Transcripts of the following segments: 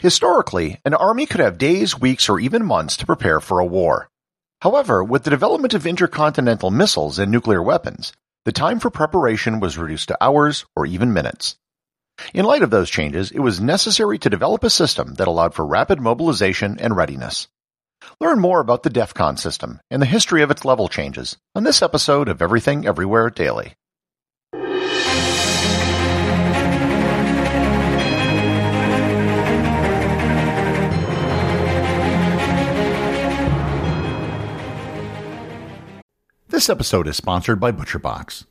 Historically, an army could have days, weeks, or even months to prepare for a war. However, with the development of intercontinental missiles and nuclear weapons, the time for preparation was reduced to hours or even minutes. In light of those changes, it was necessary to develop a system that allowed for rapid mobilization and readiness. Learn more about the DEFCON system and the history of its level changes on this episode of Everything Everywhere Daily. This episode is sponsored by ButcherBox.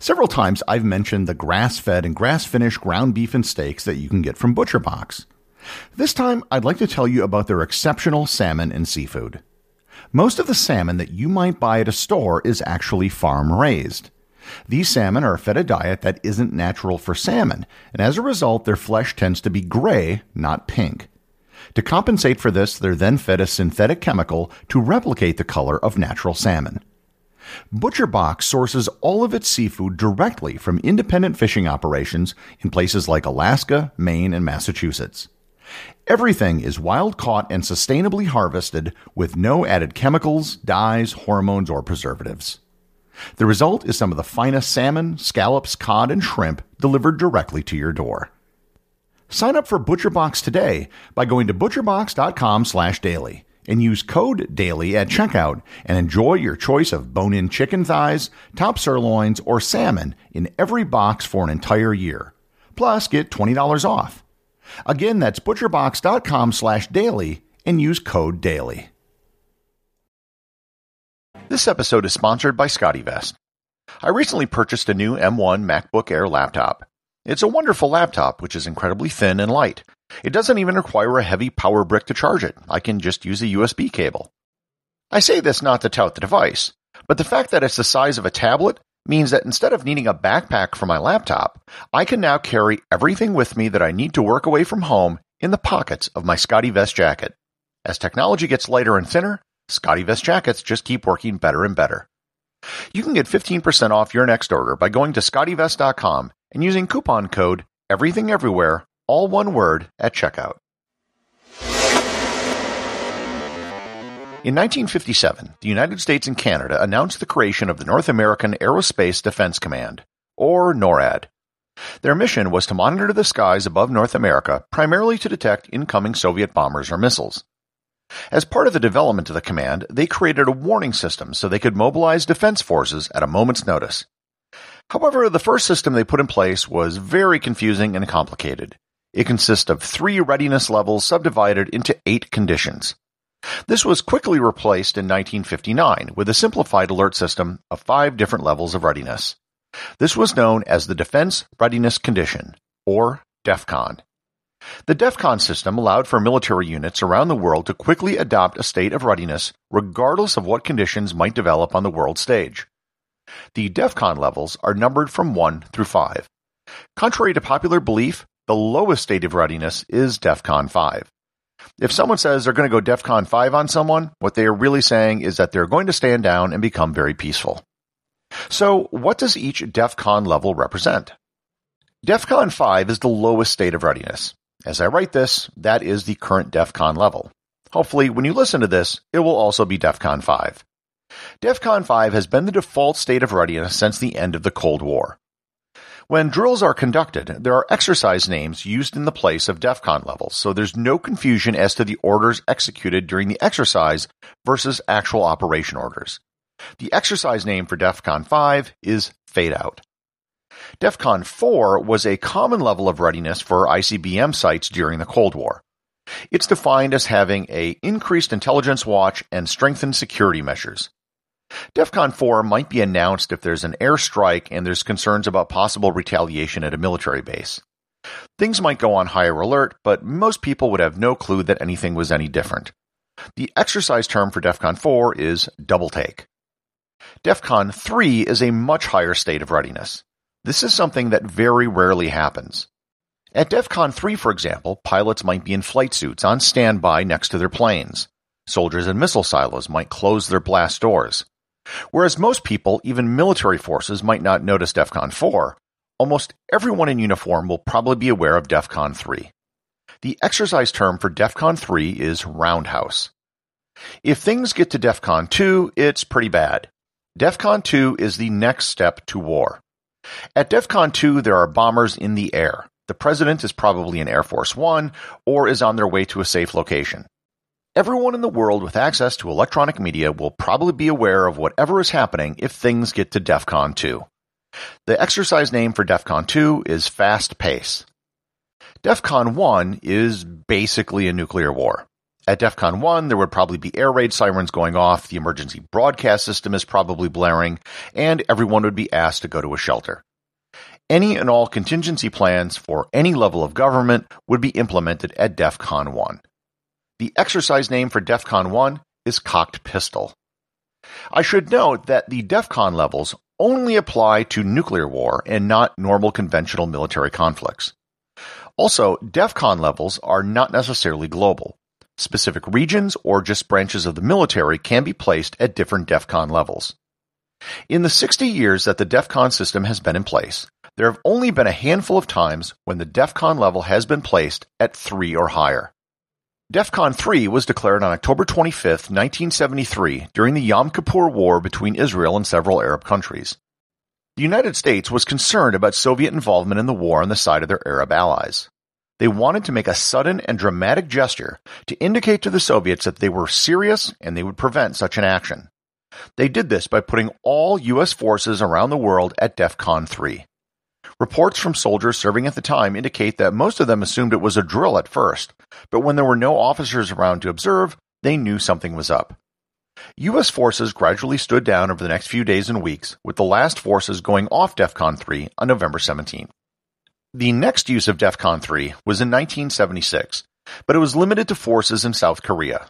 Several times I've mentioned the grass fed and grass finished ground beef and steaks that you can get from ButcherBox. This time, I'd like to tell you about their exceptional salmon and seafood. Most of the salmon that you might buy at a store is actually farm raised. These salmon are fed a diet that isn't natural for salmon, and as a result, their flesh tends to be gray, not pink. To compensate for this, they're then fed a synthetic chemical to replicate the color of natural salmon. ButcherBox sources all of its seafood directly from independent fishing operations in places like Alaska, Maine, and Massachusetts. Everything is wild caught and sustainably harvested with no added chemicals, dyes, hormones, or preservatives. The result is some of the finest salmon, scallops, cod, and shrimp delivered directly to your door. Sign up for ButcherBox today by going to butcherbox.com/daily and use code DAILY at checkout and enjoy your choice of bone in chicken thighs, top sirloins, or salmon in every box for an entire year. Plus, get $20 off. Again, that's butcherbox.com slash daily and use code DAILY. This episode is sponsored by SCOTTeVEST. I recently purchased a new M1 MacBook Air laptop. It's a wonderful laptop, which is incredibly thin and light. It doesn't even require a heavy power brick to charge it. I can just use a USB cable. I say this not to tout the device, but the fact that it's the size of a tablet means that instead of needing a backpack for my laptop, I can now carry everything with me that I need to work away from home in the pockets of my SCOTTeVEST jacket. As technology gets lighter and thinner, SCOTTeVEST jackets just keep working better and better. You can get 15% off your next order by going to scottevest.com and using coupon code Everything Everywhere all one word, at checkout. In 1957, the United States and Canada announced the creation of the North American Aerospace Defense Command, or NORAD. Their mission was to monitor the skies above North America primarily to detect incoming Soviet bombers or missiles. As part of the development of the command, they created a warning system so they could mobilize defense forces at a moment's notice. However, the first system they put in place was very confusing and complicated. It consists of three readiness levels subdivided into eight conditions. This was quickly replaced in 1959 with a simplified alert system of five different levels of readiness. This was known as the Defense Readiness Condition, or DEFCON. The DEFCON system allowed for military units around the world to quickly adopt a state of readiness regardless of what conditions might develop on the world stage. The DEFCON levels are numbered from 1 through 5. Contrary to popular belief, the lowest state of readiness is DEFCON 5. If someone says they're going to go DEFCON 5 on someone, what they are really saying is that they're going to stand down and become very peaceful. So, what does each DEFCON level represent? DEFCON 5 is the lowest state of readiness. As I write this, that is the current DEFCON level. Hopefully, when you listen to this, it will also be DEFCON 5. DEFCON 5 has been the default state of readiness since the end of the Cold War. When drills are conducted, there are exercise names used in the place of DEFCON levels, so there's no confusion as to the orders executed during the exercise versus actual operation orders. The exercise name for DEFCON 5 is Fade Out. DEFCON 4 was a common level of readiness for ICBM sites during the Cold War. It's defined as having a increased intelligence watch and strengthened security measures. DEFCON 4 might be announced if there's an airstrike and there's concerns about possible retaliation at a military base. Things might go on higher alert, but most people would have no clue that anything was any different. The exercise term for DEFCON 4 is double take. DEFCON 3 is a much higher state of readiness. This is something that very rarely happens. At DEFCON 3, for example, pilots might be in flight suits on standby next to their planes. Soldiers in missile silos might close their blast doors. Whereas most people, even military forces, might not notice DEFCON 4, almost everyone in uniform will probably be aware of DEFCON 3. The exercise term for DEFCON 3 is Roundhouse. If things get to DEFCON 2, it's pretty bad. DEFCON 2 is the next step to war. At DEFCON 2, there are bombers in the air. The president is probably in Air Force One or is on their way to a safe location. Everyone in the world with access to electronic media will probably be aware of whatever is happening if things get to DEFCON 2. The exercise name for DEFCON 2 is Fast Pace. DEFCON 1 is basically a nuclear war. At DEFCON 1, there would probably be air raid sirens going off, the emergency broadcast system is probably blaring, and everyone would be asked to go to a shelter. Any and all contingency plans for any level of government would be implemented at DEFCON 1. The exercise name for DEFCON 1 is Cocked Pistol. I should note that the DEFCON levels only apply to nuclear war and not normal conventional military conflicts. Also, DEFCON levels are not necessarily global. Specific regions or just branches of the military can be placed at different DEFCON levels. In the 60 years that the DEFCON system has been in place, there have only been a handful of times when the DEFCON level has been placed at 3 or higher. DEFCON 3 was declared on October 25, 1973, during the Yom Kippur War between Israel and several Arab countries. The United States was concerned about Soviet involvement in the war on the side of their Arab allies. They wanted to make a sudden and dramatic gesture to indicate to the Soviets that they were serious and they would prevent such an action. They did this by putting all U.S. forces around the world at DEFCON 3. Reports from soldiers serving at the time indicate that most of them assumed it was a drill at first, but when there were no officers around to observe, they knew something was up. U.S. forces gradually stood down over the next few days and weeks, with the last forces going off DEFCON 3 on November 17. The next use of DEFCON 3 was in 1976, but it was limited to forces in South Korea.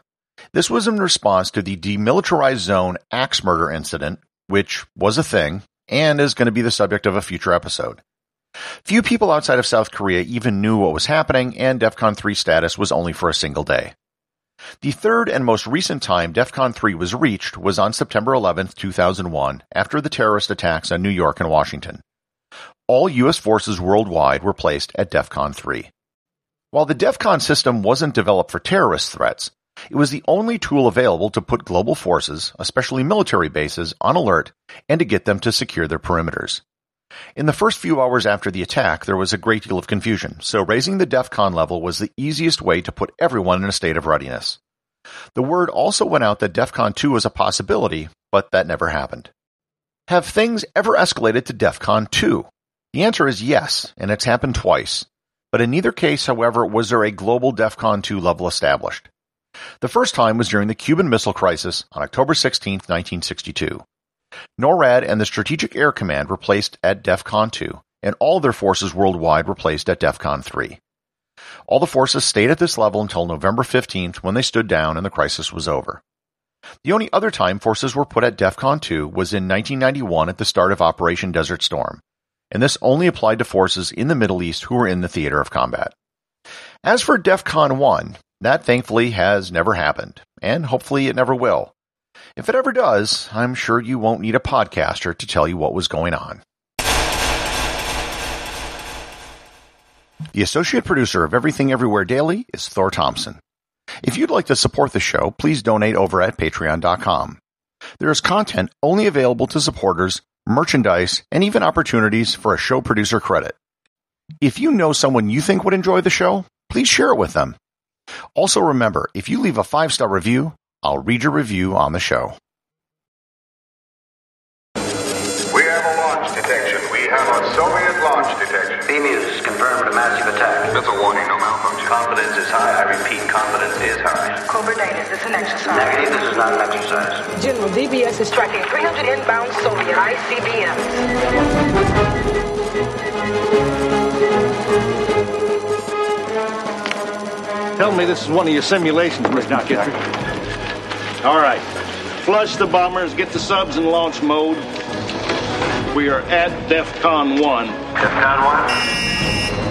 This was in response to the demilitarized zone axe murder incident, which was a thing and is going to be the subject of a future episode. Few people outside of South Korea even knew what was happening, and DEFCON 3 status was only for a single day. The third and most recent time DEFCON 3 was reached was on September 11, 2001, after the terrorist attacks on New York and Washington. All U.S. forces worldwide were placed at DEFCON 3. While the DEFCON system wasn't developed for terrorist threats, it was the only tool available to put global forces, especially military bases, on alert and to get them to secure their perimeters. In the first few hours after the attack, there was a great deal of confusion, so raising the DEFCON level was the easiest way to put everyone in a state of readiness. The word also went out that DEFCON 2 was a possibility, but that never happened. Have things ever escalated to DEFCON 2? The answer is yes, and it's happened twice. But in neither case, however, was there a global DEFCON 2 level established. The first time was during the Cuban Missile Crisis on October 16, 1962. NORAD and the Strategic Air Command were placed at DEFCON 2, and all their forces worldwide were placed at DEFCON 3. All the forces stayed at this level until November 15th when they stood down and the crisis was over. The only other time forces were put at DEFCON 2 was in 1991 at the start of Operation Desert Storm, and this only applied to forces in the Middle East who were in the theater of combat. As for DEFCON 1, that thankfully has never happened, and hopefully it never will. If it ever does, I'm sure you won't need a podcaster to tell you what was going on. The associate producer of Everything Everywhere Daily is Thor Thompson. If you'd like to support the show, please donate over at patreon.com. There is content only available to supporters, merchandise, and even opportunities for a show producer credit. If you know someone you think would enjoy the show, please share it with them. Also remember, if you leave a five star review, I'll read your review on the show. We have a launch detection. We have a Soviet launch detection. BMEWS confirmed a massive attack. That's a warning, no malfunction. Confidence is high. I repeat, confidence is high. Cobra Data, is this an exercise? Negative, this is not an exercise. General, DBS is tracking 300 inbound Soviet ICBMs. Tell me this is one of your simulations, Mr. Kittredge. All right. Flush the bombers, get the subs in launch mode. We are at DEFCON 1. DEFCON 1.